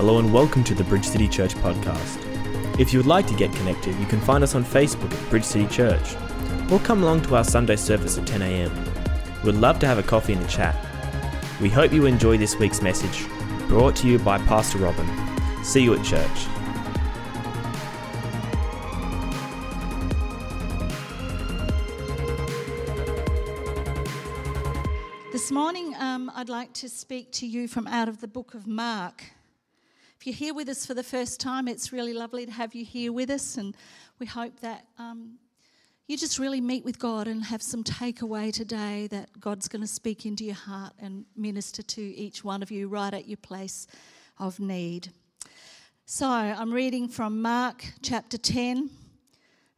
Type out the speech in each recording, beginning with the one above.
Hello and welcome to the Bridge City Church podcast. If you would like to get connected, you can find us on Facebook at Bridge City Church or come along to our Sunday service at 10 a.m. We'd love to have a coffee and a chat. We hope you enjoy this week's message, brought to you by Pastor Robin. See you at church. This morning, um, I'd like to speak to you from out of the book of Mark. If you're here with us for the first time, it's really lovely to have you here with us, and we hope that um, you just really meet with God and have some takeaway today that God's going to speak into your heart and minister to each one of you right at your place of need. So, I'm reading from Mark chapter 10,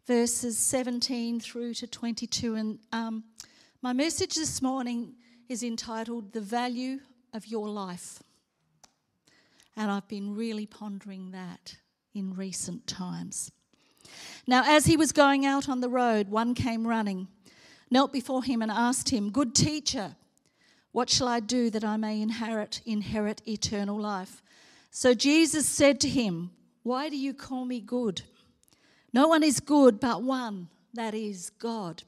verses 17 through to 22, and um, my message this morning is entitled The Value of Your Life. And I've been really pondering that in recent times. Now, as he was going out on the road, one came running, knelt before him, and asked him, Good teacher, what shall I do that I may inherit, inherit eternal life? So Jesus said to him, Why do you call me good? No one is good but one, that is God.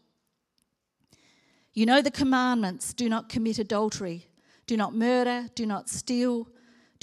You know the commandments do not commit adultery, do not murder, do not steal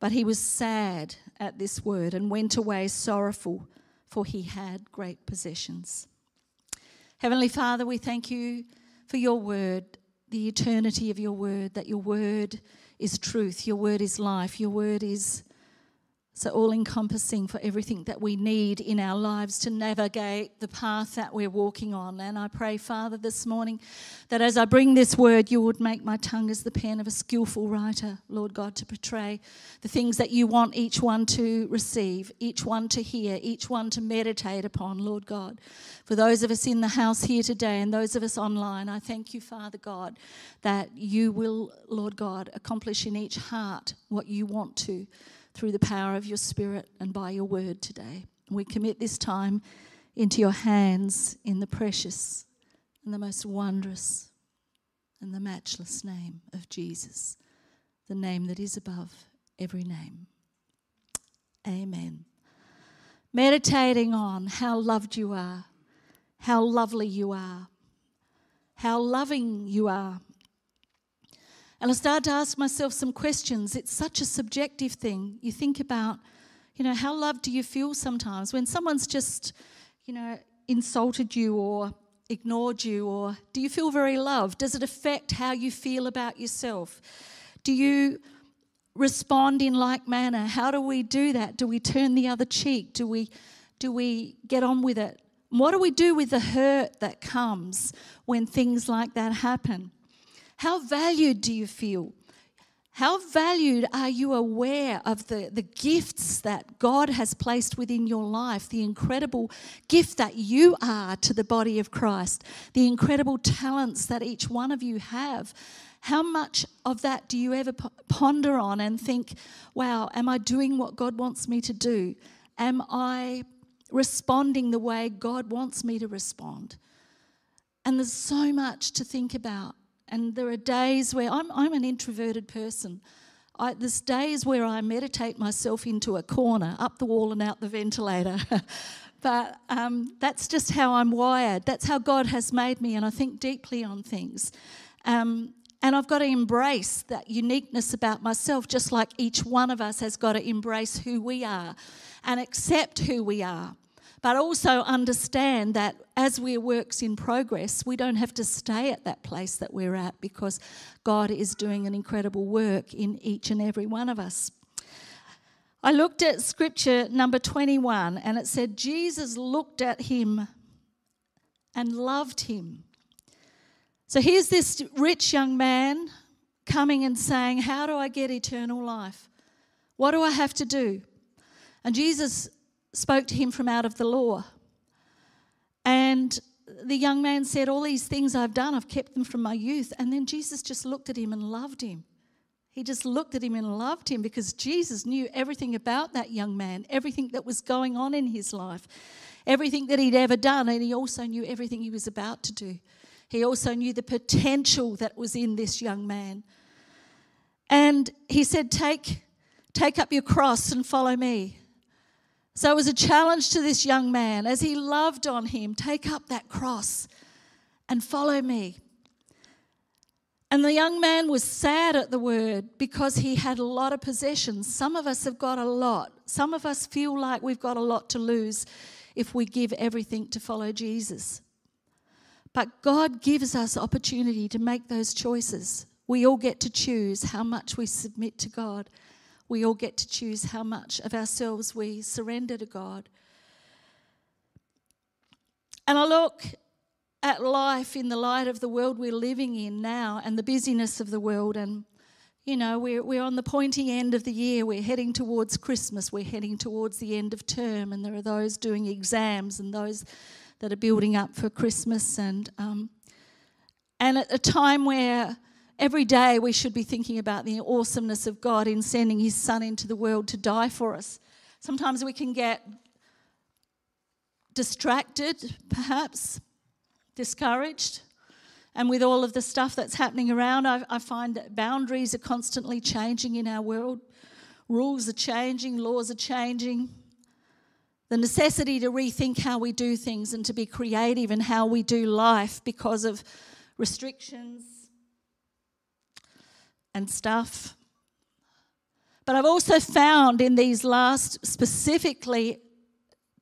But he was sad at this word and went away sorrowful, for he had great possessions. Heavenly Father, we thank you for your word, the eternity of your word, that your word is truth, your word is life, your word is so all encompassing for everything that we need in our lives to navigate the path that we're walking on. And I pray, Father, this morning that as I bring this word, you would make my tongue as the pen of a skillful writer, Lord God, to portray the things that you want each one to receive, each one to hear, each one to meditate upon, Lord God. For those of us in the house here today and those of us online, I thank you, Father God, that you will, Lord God, accomplish in each heart what you want to through the power of your Spirit and by your word today. We commit this time into your hands in the precious and the most wondrous and the matchless name of Jesus, the name that is above every name. Amen. Meditating on how loved you are, how lovely you are, how loving you are, and I started to ask myself some questions. It's such a subjective thing. You think about, you know, how loved do you feel sometimes when someone's just, you know, insulted you or ignored you, or do you feel very loved? Does it affect how you feel about yourself? Do you respond in like manner? How do we do that? Do we turn the other cheek? Do we do we get on with it? What do we do with the hurt that comes when things like that happen? How valued do you feel? How valued are you aware of the, the gifts that God has placed within your life? The incredible gift that you are to the body of Christ, the incredible talents that each one of you have. How much of that do you ever ponder on and think, wow, am I doing what God wants me to do? Am I responding the way God wants me to respond? And there's so much to think about. And there are days where I'm, I'm an introverted person. I, there's days where I meditate myself into a corner, up the wall and out the ventilator. but um, that's just how I'm wired. That's how God has made me, and I think deeply on things. Um, and I've got to embrace that uniqueness about myself, just like each one of us has got to embrace who we are and accept who we are but also understand that as we're works in progress, we don't have to stay at that place that we're at because God is doing an incredible work in each and every one of us. I looked at scripture number 21 and it said, Jesus looked at him and loved him. So here's this rich young man coming and saying, How do I get eternal life? What do I have to do? And Jesus spoke to him from out of the law. And the young man said, All these things I've done, I've kept them from my youth. And then Jesus just looked at him and loved him. He just looked at him and loved him because Jesus knew everything about that young man, everything that was going on in his life, everything that he'd ever done, and he also knew everything he was about to do. He also knew the potential that was in this young man. And he said, Take, take up your cross and follow me. So it was a challenge to this young man as he loved on him take up that cross and follow me. And the young man was sad at the word because he had a lot of possessions. Some of us have got a lot. Some of us feel like we've got a lot to lose if we give everything to follow Jesus. But God gives us opportunity to make those choices. We all get to choose how much we submit to God. We all get to choose how much of ourselves we surrender to God. And I look at life in the light of the world we're living in now and the busyness of the world. And, you know, we're, we're on the pointy end of the year. We're heading towards Christmas. We're heading towards the end of term. And there are those doing exams and those that are building up for Christmas. And, um, and at a time where every day we should be thinking about the awesomeness of God in sending His Son into the world to die for us. Sometimes we can get distracted, perhaps discouraged. And with all of the stuff that's happening around, I, I, find that boundaries are constantly changing in our world. Rules are changing, laws are changing. The necessity to rethink how we do things and to be creative in how we do life because of restrictions and stuff. But I've also found in these last specifically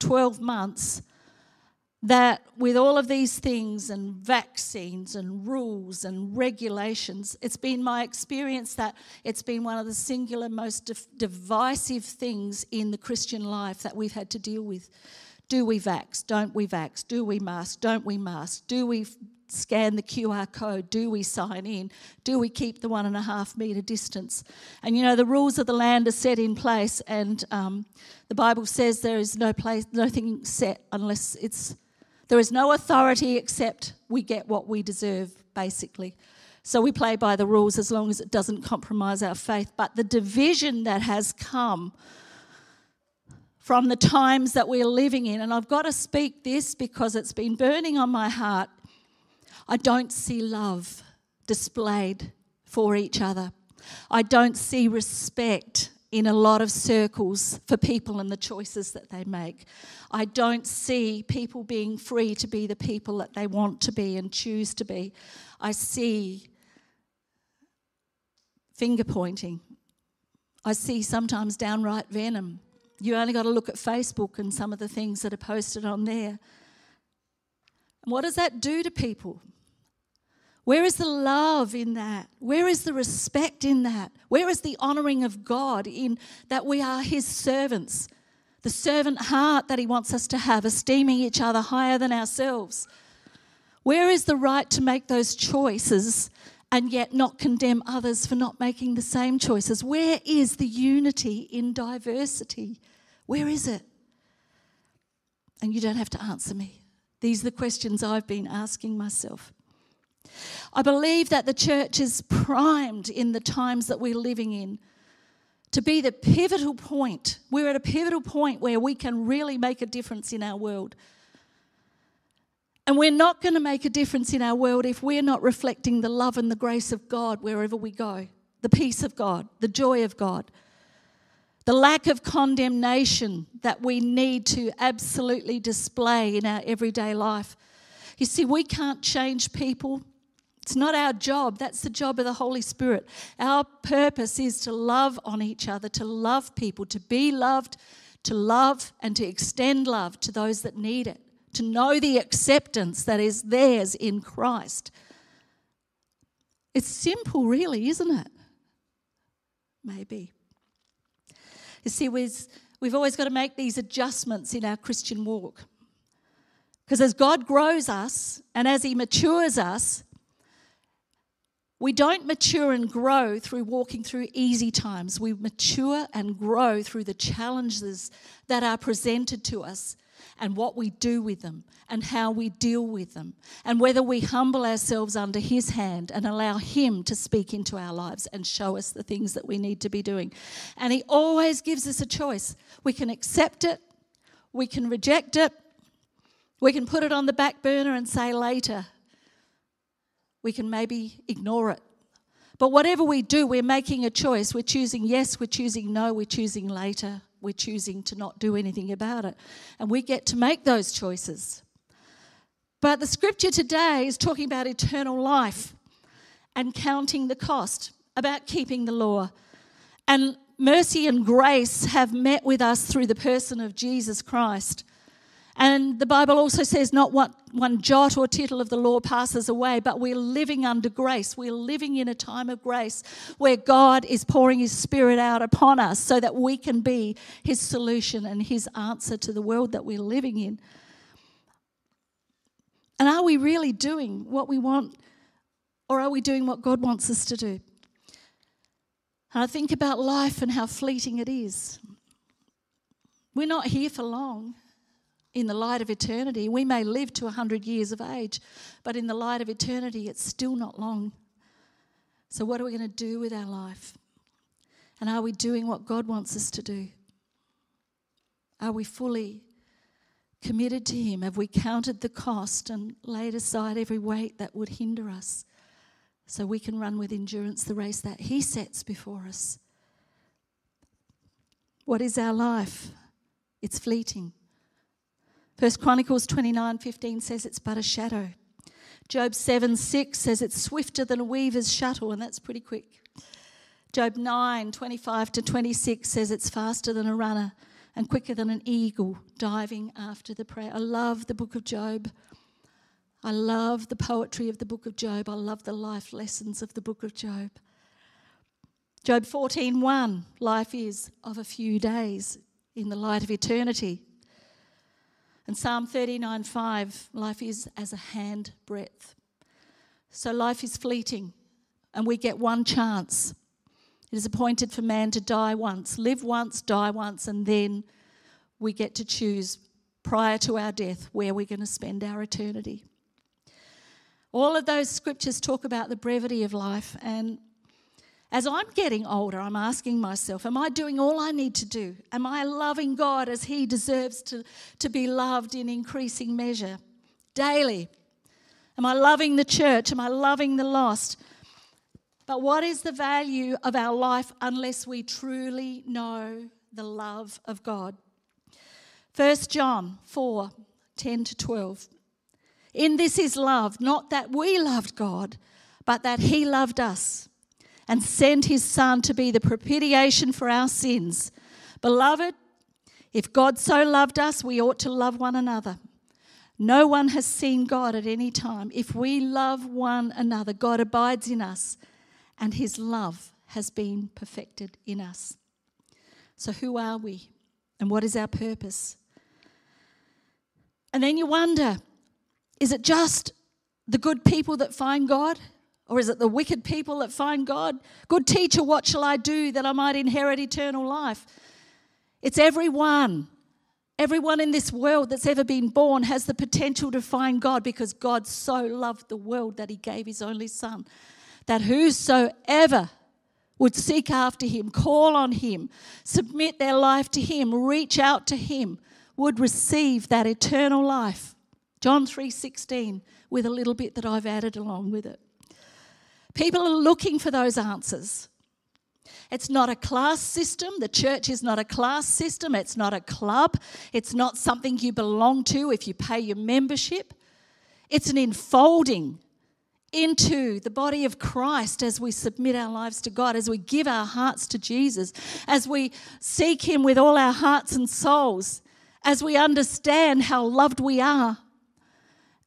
12 months that with all of these things and vaccines and rules and regulations, it's been my experience that it's been one of the singular most divisive things in the Christian life that we've had to deal with. Do we vax? Don't we vax? Do we mask? Don't we mask? Do we scan the QR code? Do we sign in? Do we keep the one and a half metre distance? And you know, the rules of the land are set in place, and um, the Bible says there is no place, nothing set unless it's there is no authority except we get what we deserve, basically. So we play by the rules as long as it doesn't compromise our faith. But the division that has come from the times that we're living in, and I've got to speak this because it's been burning on my heart, I don't see love displayed for each other. I don't see respect in a lot of circles for people and the choices that they make. I don't see people being free to be the people that they want to be and choose to be. I see finger pointing. I see sometimes downright venom. You only got to look at Facebook and some of the things that are posted on there. And what does that do to people? Where is the love in that? Where is the respect in that? Where is the honoring of God in that we are His servants? The servant heart that He wants us to have, esteeming each other higher than ourselves. Where is the right to make those choices and yet not condemn others for not making the same choices? Where is the unity in diversity? Where is it? And you don't have to answer me. These are the questions I've been asking myself. I believe that the church is primed in the times that we're living in to be the pivotal point. We're at a pivotal point where we can really make a difference in our world. And we're not going to make a difference in our world if we're not reflecting the love and the grace of God wherever we go, the peace of God, the joy of God, the lack of condemnation that we need to absolutely display in our everyday life. You see, we can't change people it's not our job, that's the job of the Holy Spirit. Our purpose is to love on each other, to love people, to be loved, to love and to extend love to those that need it, to know the acceptance that is theirs in Christ. It's simple, really, isn't it? Maybe. You see, we've always got to make these adjustments in our Christian walk. Because as God grows us and as He matures us, We don't mature and grow through walking through easy times. We mature and grow through the challenges that are presented to us and what we do with them and how we deal with them and whether we humble ourselves under His hand and allow Him to speak into our lives and show us the things that we need to be doing. And He always gives us a choice. We can accept it, we can reject it, we can put it on the back burner and say later, we can maybe ignore it. But whatever we do, we're making a choice. We're choosing yes, we're choosing no, we're choosing later, we're choosing to not do anything about it. And we get to make those choices. But the scripture today is talking about eternal life and counting the cost, about keeping the law. And mercy and grace have met with us through the person of Jesus Christ. And the Bible also says, not one, one jot or tittle of the law passes away, but we're living under grace. We're living in a time of grace where God is pouring His Spirit out upon us so that we can be His solution and His answer to the world that we're living in. And are we really doing what we want, or are we doing what God wants us to do? And I think about life and how fleeting it is. We're not here for long in the light of eternity. We may live to 100 years of age, but in the light of eternity, it's still not long. So, what are we going to do with our life? And are we doing what God wants us to do? Are we fully committed to Him? Have we counted the cost and laid aside every weight that would hinder us so we can run with endurance the race that He sets before us? What is our life? It's fleeting. First Chronicles 29 15 says it's but a shadow. Job 7 6 says it's swifter than a weaver's shuttle, and that's pretty quick. Job 9 25 to 26 says it's faster than a runner and quicker than an eagle diving after the prey. I love the book of Job. I love the poetry of the book of Job. I love the life lessons of the book of Job. Job 14:1 Life is of a few days in the light of eternity. And Psalm 39 5, life is as a hand breadth. So life is fleeting, and we get one chance. It is appointed for man to die once, live once, die once, and then we get to choose prior to our death where we're going to spend our eternity. All of those scriptures talk about the brevity of life, and as I'm getting older, I'm asking myself, am I doing all I need to do? Am I loving God as He deserves to, to be loved in increasing measure daily? Am I loving the church? Am I loving the lost? But what is the value of our life unless we truly know the love of God? 1 John 4 10 to 12. In this is love, not that we loved God, but that He loved us and sent his Son to be the propitiation for our sins. Beloved, if God so loved us, we ought to love one another. No one has seen God at any time. If we love one another, God abides in us, and his love has been perfected in us. So, who are we, and what is our purpose? And then you wonder is it just the good people that find God? Or is it the wicked people that find God? Good teacher, what shall I do that I might inherit eternal life? It's everyone. Everyone in this world that's ever been born has the potential to find God because God so loved the world that he gave his only Son. That whosoever would seek after him, call on him, submit their life to him, reach out to him, would receive that eternal life. John 3:16 with a little bit that I've added along with it. People are looking for those answers. It's not a class system. The church is not a class system. It's not a club. It's not something you belong to if you pay your membership. It's an enfolding into the body of Christ as we submit our lives to God, as we give our hearts to Jesus, as we seek Him with all our hearts and souls, as we understand how loved we are,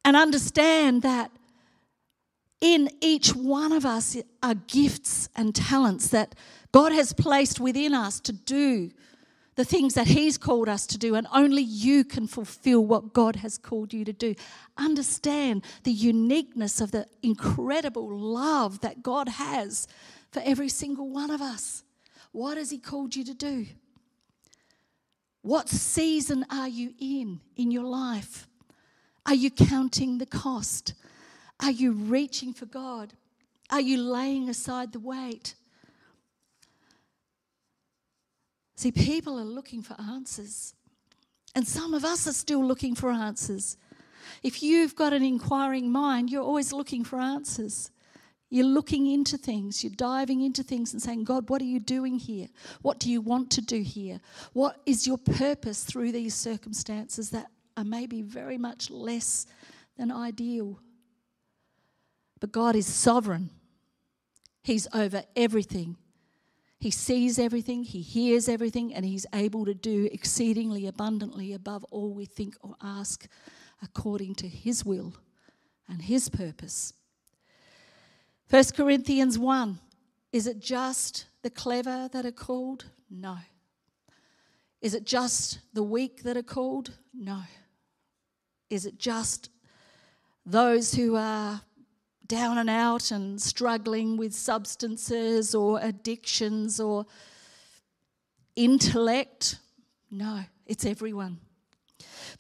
and understand that in each one of us are gifts and talents that God has placed within us to do the things that He's called us to do, and only you can fulfill what God has called you to do. Understand the uniqueness of the incredible love that God has for every single one of us. What has He called you to do? What season are you in in your life? Are you counting the cost? Are you reaching for God? Are you laying aside the weight? See, people are looking for answers. And some of us are still looking for answers. If you've got an inquiring mind, you're always looking for answers. You're looking into things, you're diving into things and saying, God, what are you doing here? What do you want to do here? What is your purpose through these circumstances that are maybe very much less than ideal? But God is sovereign, He's over everything. He sees everything, He hears everything, and He's able to do exceedingly abundantly above all we think or ask according to His will and His purpose. 1 Corinthians 1 Is it just the clever that are called? No. Is it just the weak that are called? No. Is it just those who are down and out and struggling with substances or addictions or intellect. No, it's everyone.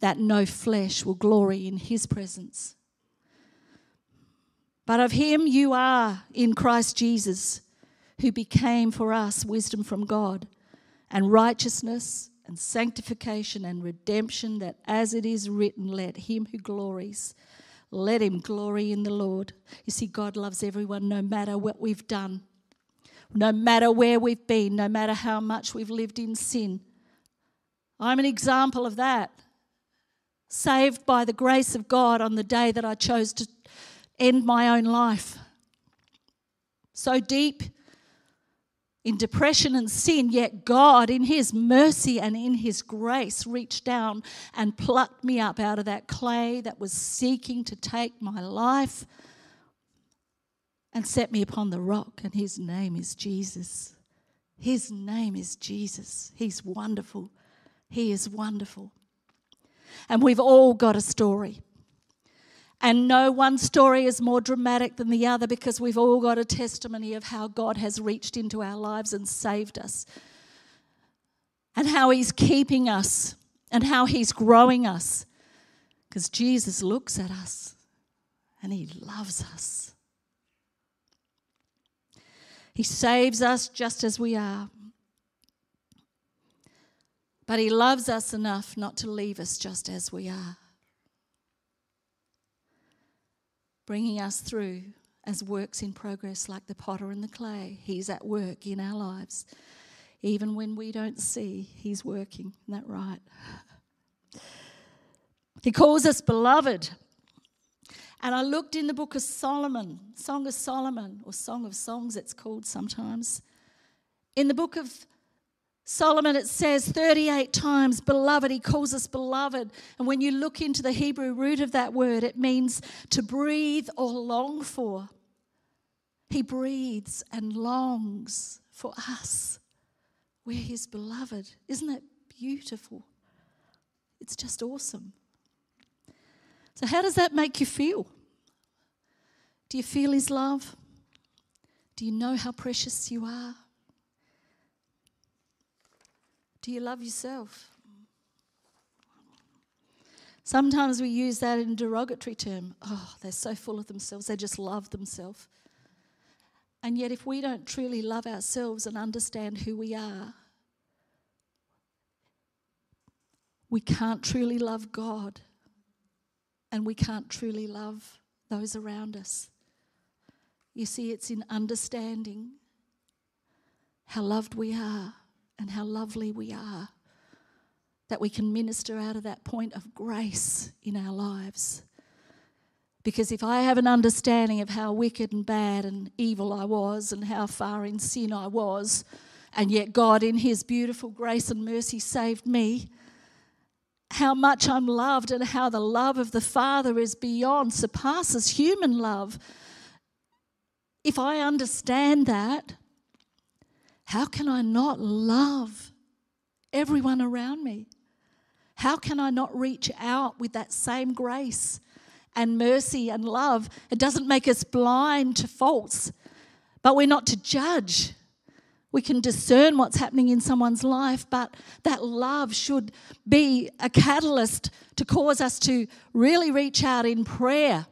that no flesh will glory in his presence. But of him you are in Christ Jesus, who became for us wisdom from God, and righteousness and sanctification and redemption, that as it is written, let him who glories, let him glory in the Lord. You see, God loves everyone no matter what we've done, no matter where we've been, no matter how much we've lived in sin. I'm an example of that saved by the grace of God on the day that I chose to end my own life. So deep in depression and sin, yet God, in His mercy and in His grace, reached down and plucked me up out of that clay that was seeking to take my life and set me upon the rock. And His name is Jesus. His name is Jesus. He's wonderful. He is wonderful. And we've all got a story. And no one story is more dramatic than the other because we've all got a testimony of how God has reached into our lives and saved us, and how He's keeping us, and how He's growing us. Because Jesus looks at us and He loves us. He saves us just as we are. But He loves us enough not to leave us just as we are, bringing us through as works in progress, like the potter and the clay. He's at work in our lives. Even when we don't see, He's working. Isn't that right? He calls us beloved. And I looked in the book of Solomon, Song of Solomon, or Song of Songs, it's called sometimes. In the book of Solomon, it says 38 times, beloved. He calls us beloved. And when you look into the Hebrew root of that word, it means to breathe or long for. He breathes and longs for us. We're his beloved. Isn't that beautiful? It's just awesome. So, how does that make you feel? Do you feel his love? Do you know how precious you are? Do you love yourself? Sometimes we use that in derogatory term. Oh, they're so full of themselves. They just love themselves. And yet, if we don't truly love ourselves and understand who we are, we can't truly love God and we can't truly love those around us. You see, it's in understanding how loved we are and how lovely we are that we can minister out of that point of grace in our lives. Because if I have an understanding of how wicked and bad and evil I was and how far in sin I was, and yet God, in His beautiful grace and mercy, saved me, how much I'm loved and how the love of the Father is beyond, surpasses human love. If I understand that, how can I not love everyone around me? How can I not reach out with that same grace and mercy and love? It doesn't make us blind to faults, but we're not to judge. We can discern what's happening in someone's life, but that love should be a catalyst to cause us to really reach out in prayer,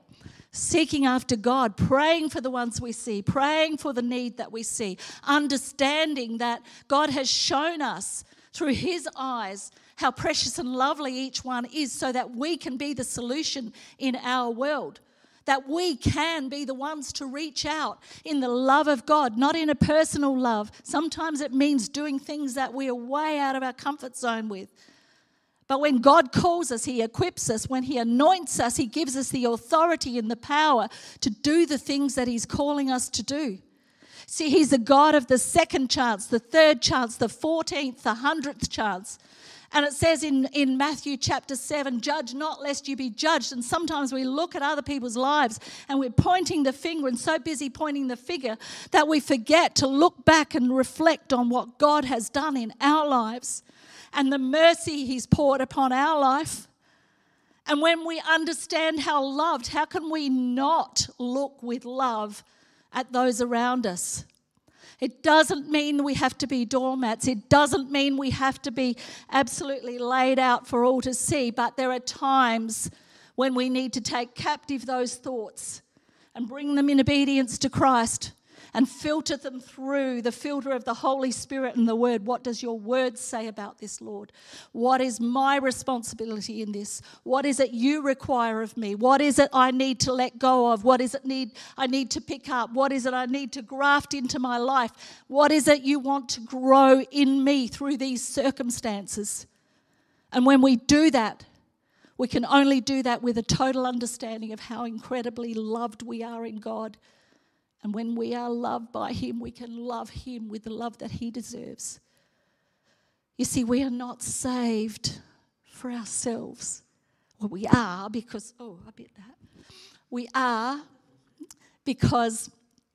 seeking after God, praying for the ones we see, praying for the need that we see, understanding that God has shown us through His eyes how precious and lovely each one is so that we can be the solution in our world that we can be the ones to reach out in the love of God, not in a personal love. Sometimes it means doing things that we are way out of our comfort zone with. But when God calls us, He equips us. When He anoints us, He gives us the authority and the power to do the things that He's calling us to do. See, He's a God of the second chance, the third chance, the 14th, the 100th chance. And it says in, in Matthew chapter 7, judge not lest you be judged. And sometimes we look at other people's lives and we're pointing the finger and so busy pointing the finger that we forget to look back and reflect on what God has done in our lives and the mercy He's poured upon our life. And when we understand how loved, how can we not look with love at those around us? It doesn't mean we have to be doormats. It doesn't mean we have to be absolutely laid out for all to see. But there are times when we need to take captive those thoughts and bring them in obedience to Christ and filter them through the filter of the Holy Spirit and the Word. What does your Word say about this, Lord? What is my responsibility in this? What is it you require of me? What is it I need to let go of? What is it need I need to pick up? What is it I need to graft into my life? What is it you want to grow in me through these circumstances? And when we do that, we can only do that with a total understanding of how incredibly loved we are in God and when we are loved by Him, we can love Him with the love that He deserves. You see, we are not saved for ourselves. Well, we are because, oh, I bet that. We are because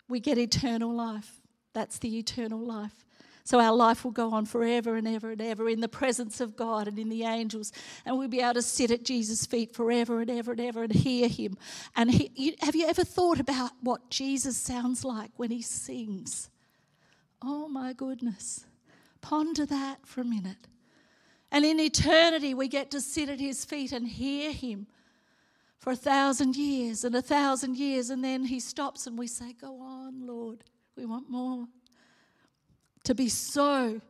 we get eternal life. That's the eternal life. So our life will go on forever and ever and ever in the presence of God and in the angels. And we'll be able to sit at Jesus' feet forever and ever and ever and hear him. And he, you, have you ever thought about what Jesus sounds like when he sings? Oh my goodness. Ponder that for a minute. And in eternity, we get to sit at his feet and hear him for a thousand years and a thousand years. And then he stops and we say, Go on, Lord. We want more to be so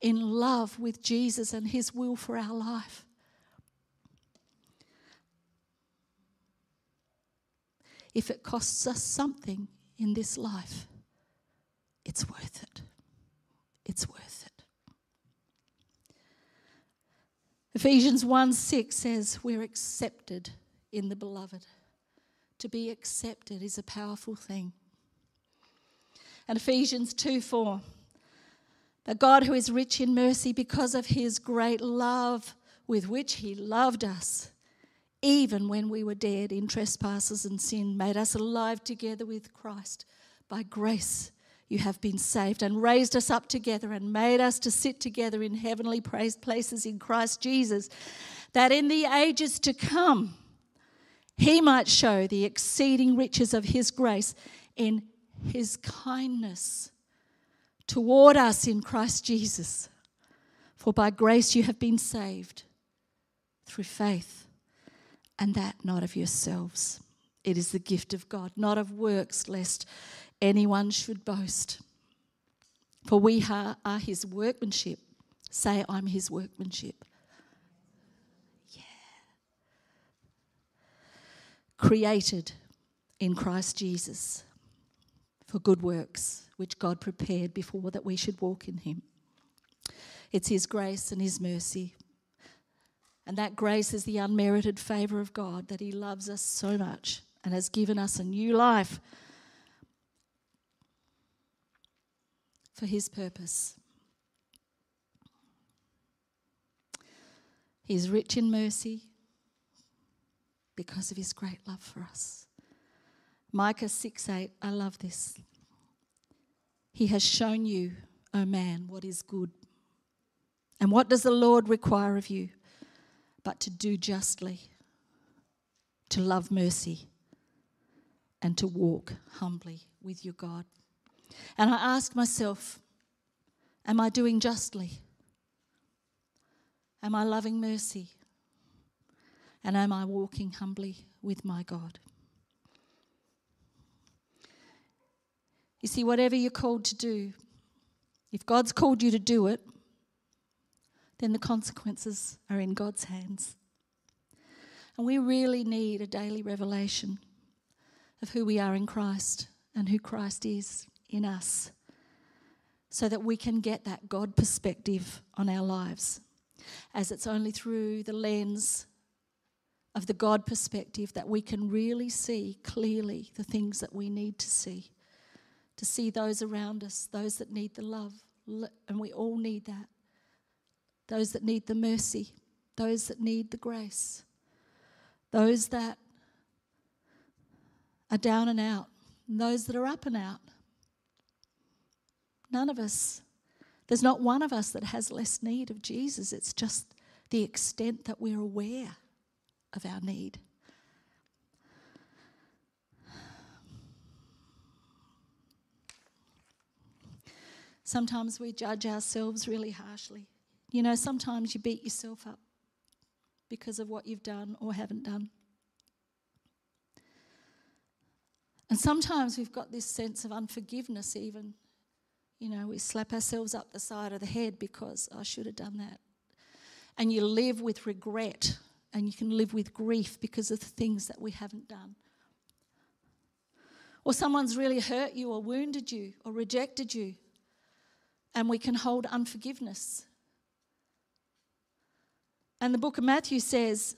in love with Jesus and His will for our life. If it costs us something in this life, it's worth it. It's worth it. Ephesians 1 6 says, We're accepted in the beloved. To be accepted is a powerful thing. And Ephesians 2 4 but God, who is rich in mercy because of his great love with which he loved us, even when we were dead in trespasses and sin, made us alive together with Christ. By grace you have been saved, and raised us up together, and made us to sit together in heavenly places in Christ Jesus, that in the ages to come he might show the exceeding riches of his grace in his kindness toward us in Christ Jesus. For by grace you have been saved through faith, and that not of yourselves. It is the gift of God, not of works, lest anyone should boast. For we are, his workmanship. Say, I'm his workmanship. Yeah. Created in Christ Jesus for good works which God prepared before that we should walk in Him. It's His grace and His mercy And that grace is the unmerited favor of God that He loves us so much and has given us a new life for His purpose. He's rich in mercy because of His great love for us. Micah 6 8, I love this. He has shown you, O oh man, what is good. And what does the Lord require of you? But to do justly, to love mercy, and to walk humbly with your God. And I ask myself, am I doing justly? Am I loving mercy? And am I walking humbly with my God? You see, whatever you're called to do, if God's called you to do it, then the consequences are in God's hands. And we really need a daily revelation of who we are in Christ and who Christ is in us so that we can get that God perspective on our lives, as it's only through the lens of the God perspective that we can really see clearly the things that we need to see to see those around us, those that need the love, and we all need that. Those that need the mercy, those that need the grace, those that are down and out, and those that are up and out. None of us, there's not one of us that has less need of Jesus. It's just the extent that we're aware of our need. Sometimes we judge ourselves really harshly. You know, sometimes you beat yourself up because of what you've done or haven't done. And sometimes we've got this sense of unforgiveness, even. You know, we slap ourselves up the side of the head because I should have done that. And you live with regret and you can live with grief because of the things that we haven't done. Or someone's really hurt you or wounded you or rejected you and we can hold unforgiveness. And the book of Matthew says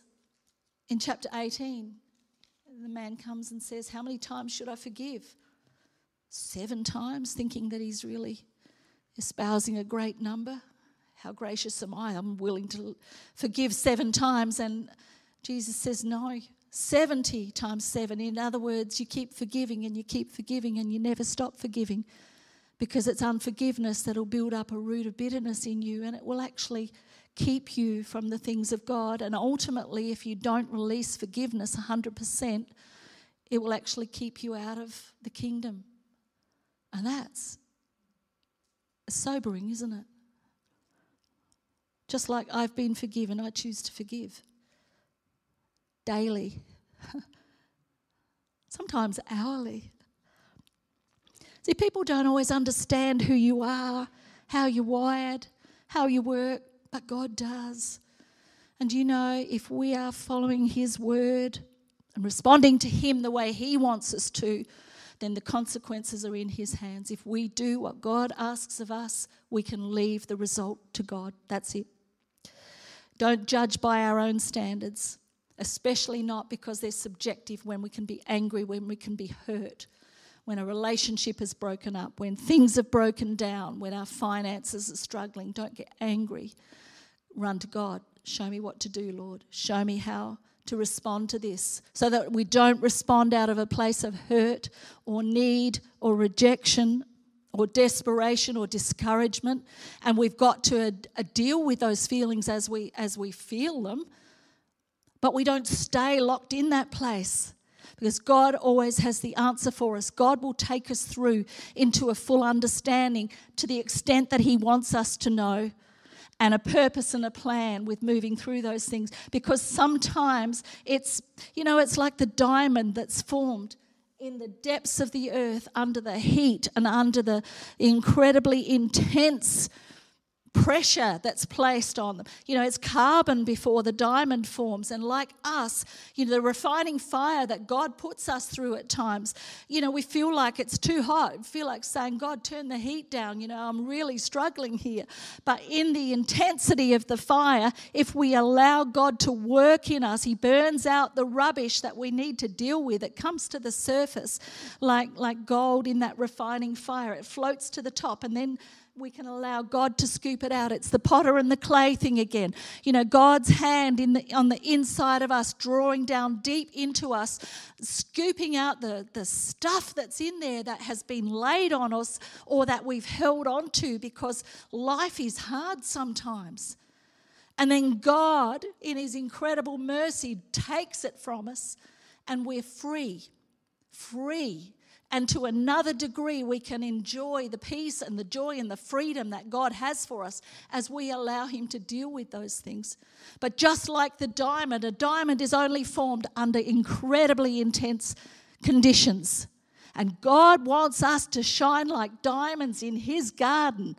in chapter 18, the man comes and says, How many times should I forgive? Seven times, thinking that he's really espousing a great number. How gracious am I? I'm willing to forgive seven times. And Jesus says, No, 70 times seven. In other words, you keep forgiving and you keep forgiving and you never stop forgiving because it's unforgiveness that'll build up a root of bitterness in you and it will actually keep you from the things of God. And ultimately, if you don't release forgiveness 100%, it will actually keep you out of the kingdom. And that's sobering, isn't it? Just like I've been forgiven, I choose to forgive daily, sometimes hourly. See, people don't always understand who you are, how you're wired, how you work, but God does. And you know, if we are following His word and responding to Him the way He wants us to, then the consequences are in His hands. If we do what God asks of us, we can leave the result to God. That's it. Don't judge by our own standards, especially not because they're subjective when we can be angry, when we can be hurt when a relationship is broken up, when things have broken down, when our finances are struggling, don't get angry. Run to God. Show me what to do, Lord. Show me how to respond to this so that we don't respond out of a place of hurt or need or rejection or desperation or discouragement and we've got to uh, deal with those feelings as we as we feel them but we don't stay locked in that place because God always has the answer for us. God will take us through into a full understanding to the extent that He wants us to know and a purpose and a plan with moving through those things because sometimes it's you know it's like the diamond that's formed in the depths of the earth under the heat and under the incredibly intense pressure that's placed on them. You know, it's carbon before the diamond forms. And like us, you know, the refining fire that God puts us through at times, you know, we feel like it's too hot. We feel like saying, God, turn the heat down. You know, I'm really struggling here. But in the intensity of the fire, if we allow God to work in us, He burns out the rubbish that we need to deal with. It comes to the surface like, like gold in that refining fire. It floats to the top and then we can allow God to scoop it out. It's the potter and the clay thing again. You know, God's hand in the, on the inside of us, drawing down deep into us, scooping out the, the stuff that's in there that has been laid on us or that we've held on to because life is hard sometimes. And then God, in His incredible mercy, takes it from us and we're free. Free and to another degree, we can enjoy the peace and the joy and the freedom that God has for us as we allow Him to deal with those things. But just like the diamond, a diamond is only formed under incredibly intense conditions. And God wants us to shine like diamonds in His garden.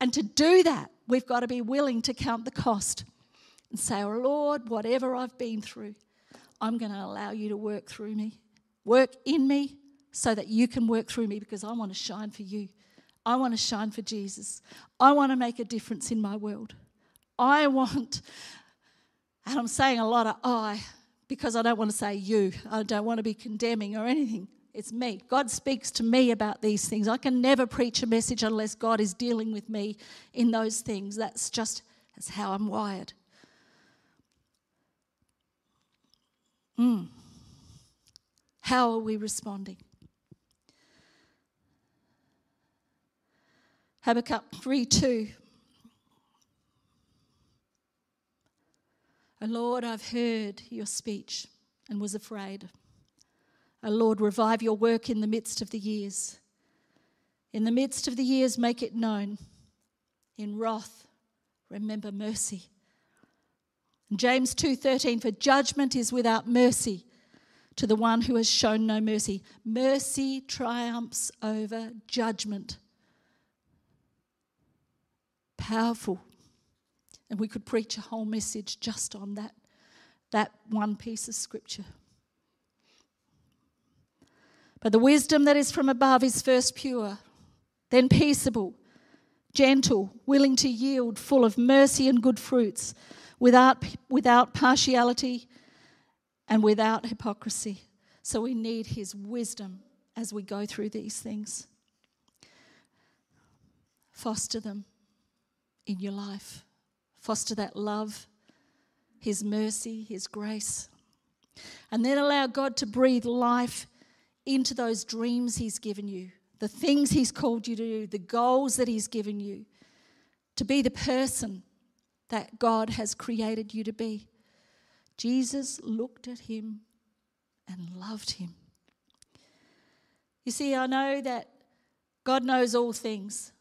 And to do that, we've got to be willing to count the cost and say, oh, Lord, whatever I've been through, I'm going to allow you to work through me, work in me, so that you can work through me because I want to shine for you. I want to shine for Jesus. I want to make a difference in my world. I want, and I'm saying a lot of I because I don't want to say you. I don't want to be condemning or anything. It's me. God speaks to me about these things. I can never preach a message unless God is dealing with me in those things. That's just that's how I'm wired. Mm. How are we responding? Habakkuk 3 2. O Lord, I've heard your speech and was afraid. O Lord, revive your work in the midst of the years. In the midst of the years, make it known. In wrath, remember mercy. James 2:13 for judgment is without mercy to the one who has shown no mercy. Mercy triumphs over judgment powerful. And we could preach a whole message just on that, that one piece of scripture. But the wisdom that is from above is first pure, then peaceable, gentle, willing to yield, full of mercy and good fruits, without, without partiality and without hypocrisy. So we need his wisdom as we go through these things. Foster them in your life. Foster that love, His mercy, His grace. And then allow God to breathe life into those dreams He's given you, the things He's called you to do, the goals that He's given you, to be the person that God has created you to be. Jesus looked at him and loved him. You see, I know that God knows all things.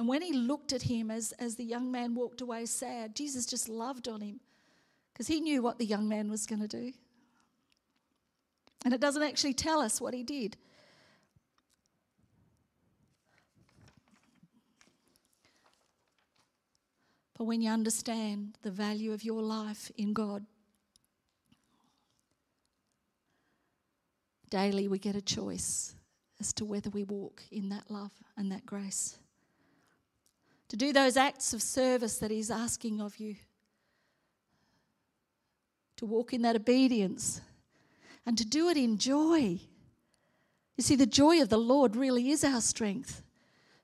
And when he looked at him as, as the young man walked away sad, Jesus just loved on him because he knew what the young man was going to do. And it doesn't actually tell us what he did. But when you understand the value of your life in God, daily we get a choice as to whether we walk in that love and that grace to do those acts of service that He's asking of you, to walk in that obedience, and to do it in joy. You see, the joy of the Lord really is our strength.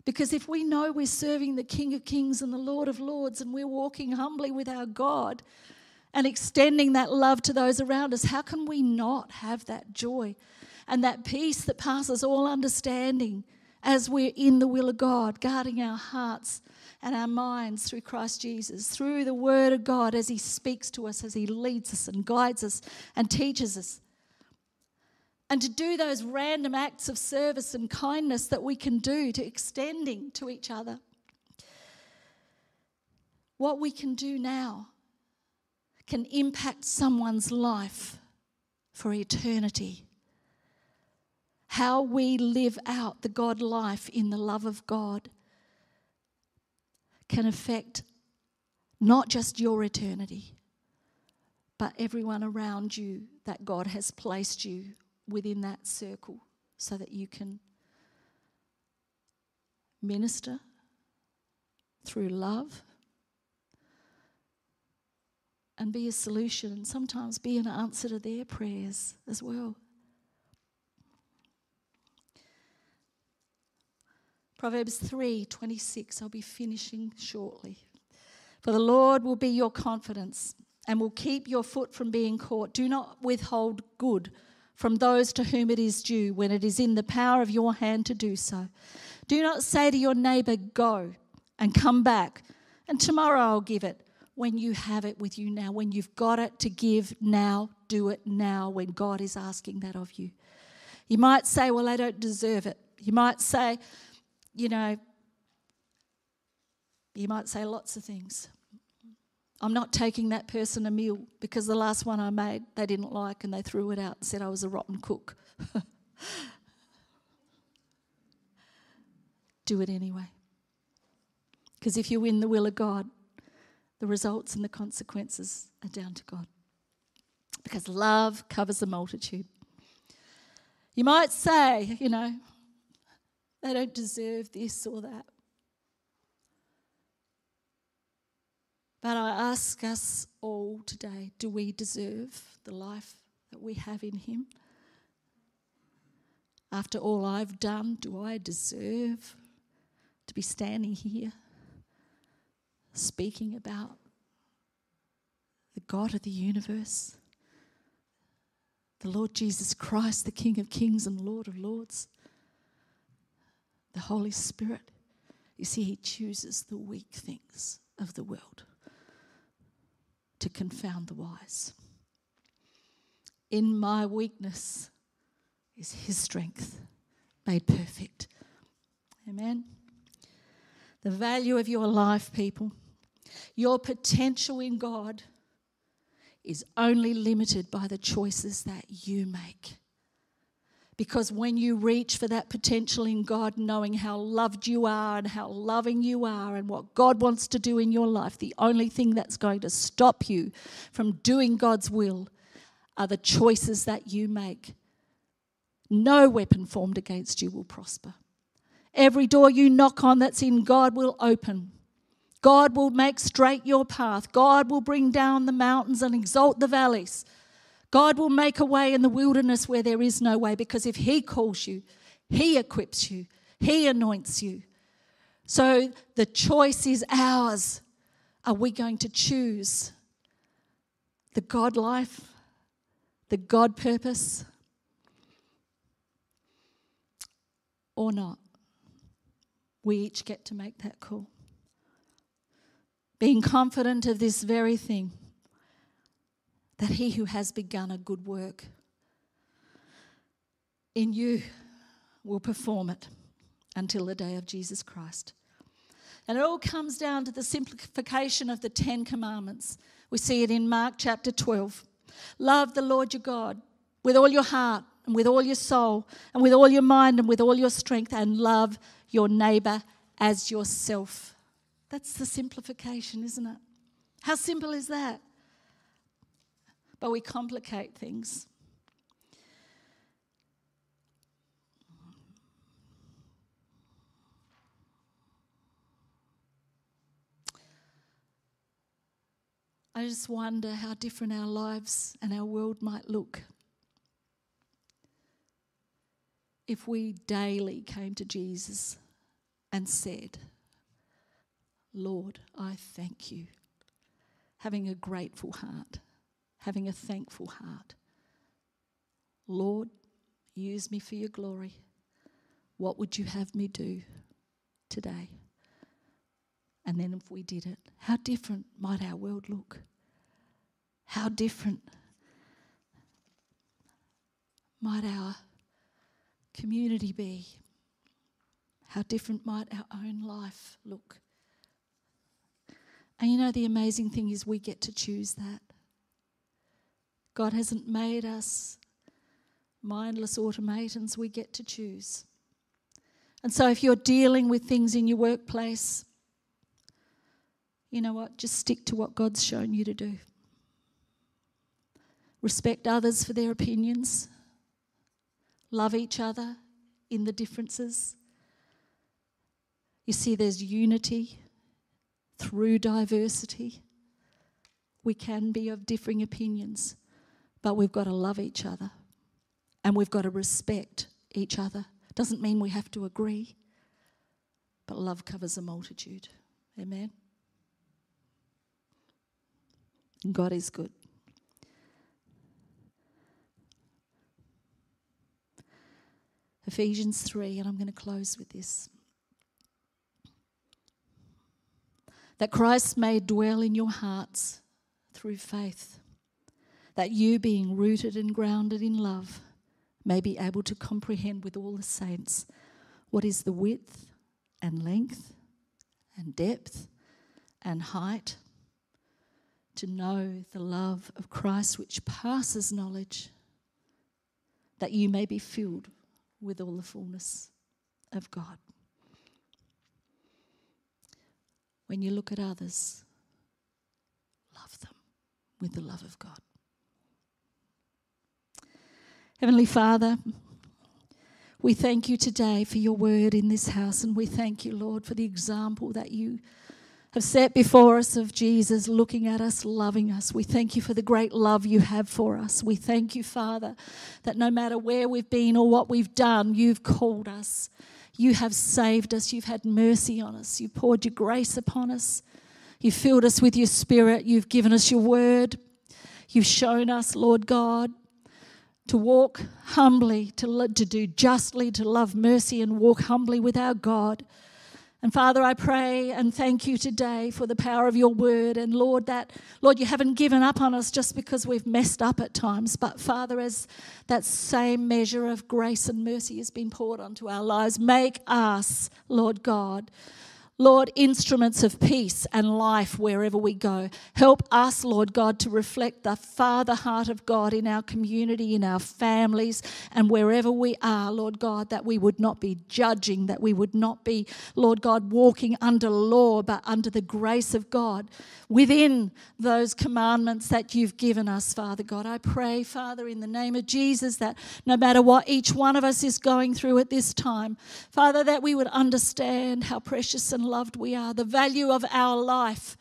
Because if we know we're serving the King of Kings and the Lord of Lords and we're walking humbly with our God and extending that love to those around us, how can we not have that joy and that peace that passes all understanding as we're in the will of God, guarding our hearts and our minds through Christ Jesus, through the Word of God as He speaks to us, as He leads us and guides us and teaches us. And to do those random acts of service and kindness that we can do to extending to each other. What we can do now can impact someone's life for eternity. How we live out the God life in the love of God can affect not just your eternity, but everyone around you that God has placed you within that circle so that you can minister through love and be a solution and sometimes be an answer to their prayers as well. Proverbs 3:26 I'll be finishing shortly. For the Lord will be your confidence and will keep your foot from being caught. Do not withhold good from those to whom it is due when it is in the power of your hand to do so. Do not say to your neighbor, Go and come back, and tomorrow I'll give it. When you have it with you now, when you've got it to give now, do it now when God is asking that of you. You might say, Well, I don't deserve it. You might say, You know, you might say lots of things. I'm not taking that person a meal because the last one I made they didn't like and they threw it out and said I was a rotten cook. Do it anyway. Because if you win the will of God, the results and the consequences are down to God. Because love covers a multitude. You might say, you know, they don't deserve this or that. But I ask us all today do we deserve the life that we have in Him? After all I've done, do I deserve to be standing here speaking about the God of the universe, the Lord Jesus Christ, the King of kings and Lord of lords, the Holy Spirit. You see, He chooses the weak things of the world to confound the wise. In my weakness is His strength made perfect. Amen. The value of your life, people, your potential in God is only limited by the choices that you make. Because when you reach for that potential in God, knowing how loved you are and how loving you are and what God wants to do in your life, the only thing that's going to stop you from doing God's will are the choices that you make. No weapon formed against you will prosper. Every door you knock on that's in God will open. God will make straight your path. God will bring down the mountains and exalt the valleys. God will make a way in the wilderness where there is no way because if He calls you, He equips you, He anoints you. So the choice is ours. Are we going to choose the God life, the God purpose, or not? We each get to make that call. Being confident of this very thing that he who has begun a good work in you will perform it until the day of Jesus Christ. And it all comes down to the simplification of the Ten Commandments. We see it in Mark chapter 12. Love the Lord your God with all your heart and with all your soul and with all your mind and with all your strength, and love your neighbor as yourself. That's the simplification, isn't it? How simple is that? But we complicate things. I just wonder how different our lives and our world might look if we daily came to Jesus and said, Lord, I thank you, having a grateful heart having a thankful heart. Lord, use me for your glory. What would you have me do today? And then if we did it, how different might our world look? How different might our community be? How different might our own life look? And you know, the amazing thing is we get to choose that. God hasn't made us mindless automatons, we get to choose. And so if you're dealing with things in your workplace, you know what? Just stick to what God's shown you to do. Respect others for their opinions. Love each other in the differences. You see, there's unity through diversity. We can be of differing opinions, but we've got to love each other and we've got to respect each other. Doesn't mean we have to agree, but love covers a multitude. Amen. God is good. Ephesians 3, and I'm going to close with this. That Christ may dwell in your hearts through faith, that you, being rooted and grounded in love, may be able to comprehend with all the saints what is the width and length and depth and height, to know the love of Christ which passes knowledge, that you may be filled with all the fullness of God. When you look at others, love them with the love of God. Heavenly Father, we thank you today for your word in this house, and we thank you, Lord, for the example that you have set before us of Jesus looking at us, loving us. We thank you for the great love you have for us. We thank you, Father, that no matter where we've been or what we've done, you've called us. You have saved us. You've had mercy on us. You've poured your grace upon us. You've filled us with your spirit. You've given us your word. You've shown us, Lord God, to walk humbly, to, to do justly, to love mercy, and walk humbly with our God. And Father, I pray and thank you today for the power of your word. And Lord, that, Lord, you haven't given up on us just because we've messed up at times. But Father, as that same measure of grace and mercy has been poured onto our lives, make us, Lord God, Lord, instruments of peace and life wherever we go. Help us, Lord God, to reflect the Father heart of God in our community, in our families, and wherever we are, Lord God, that we would not be judging, that we would not be, Lord God, walking under law, but under the grace of God within those commandments that you've given us, Father God. I pray, Father, in the name of Jesus, that no matter what each one of us is going through at this time, Father, that we would understand how precious and loved we are, the value of our life.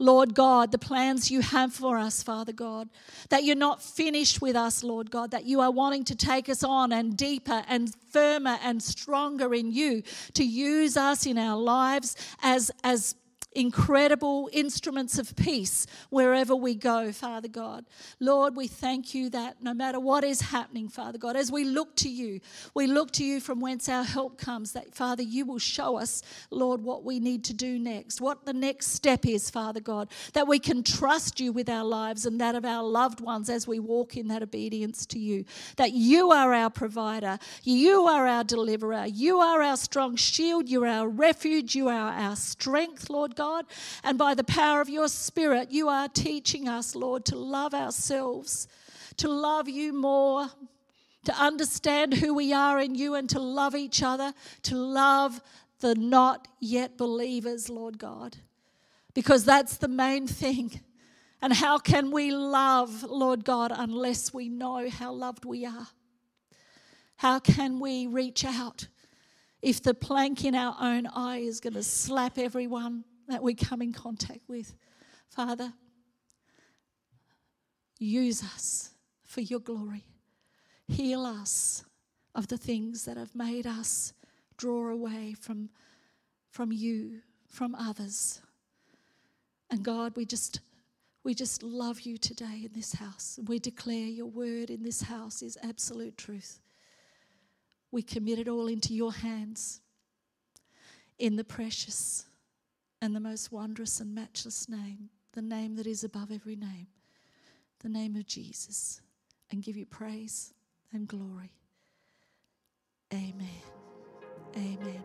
Lord God, the plans you have for us, Father God, that you're not finished with us, Lord God, that you are wanting to take us on and deeper and firmer and stronger in you to use us in our lives as, as incredible instruments of peace wherever we go, Father God. Lord, we thank you that no matter what is happening, Father God, as we look to you, we look to you from whence our help comes, that, Father, you will show us, Lord, what we need to do next, what the next step is, Father God, that we can trust you with our lives and that of our loved ones as we walk in that obedience to you, that you are our provider, you are our deliverer, you are our strong shield, you are our refuge, you are our strength, Lord God. God. And by the power of your Spirit, you are teaching us, Lord, to love ourselves, to love you more, to understand who we are in you, and to love each other, to love the not yet believers, Lord God. Because that's the main thing. And how can we love, Lord God, unless we know how loved we are? How can we reach out if the plank in our own eye is going to slap everyone that we come in contact with. Father, use us for your glory. Heal us of the things that have made us draw away from, from you, from others. And God, we just we just love you today in this house. We declare your word in this house is absolute truth. We commit it all into your hands in the precious and the most wondrous and matchless name, the name that is above every name, the name of Jesus, and give you praise and glory. Amen. Amen.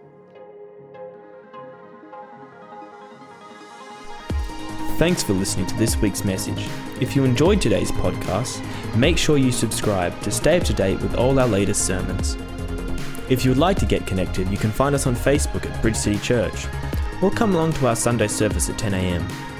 Thanks for listening to this week's message. If you enjoyed today's podcast, make sure you subscribe to stay up to date with all our latest sermons. If you would like to get connected, you can find us on Facebook at Bridge City Church or come along to our Sunday service at 10am.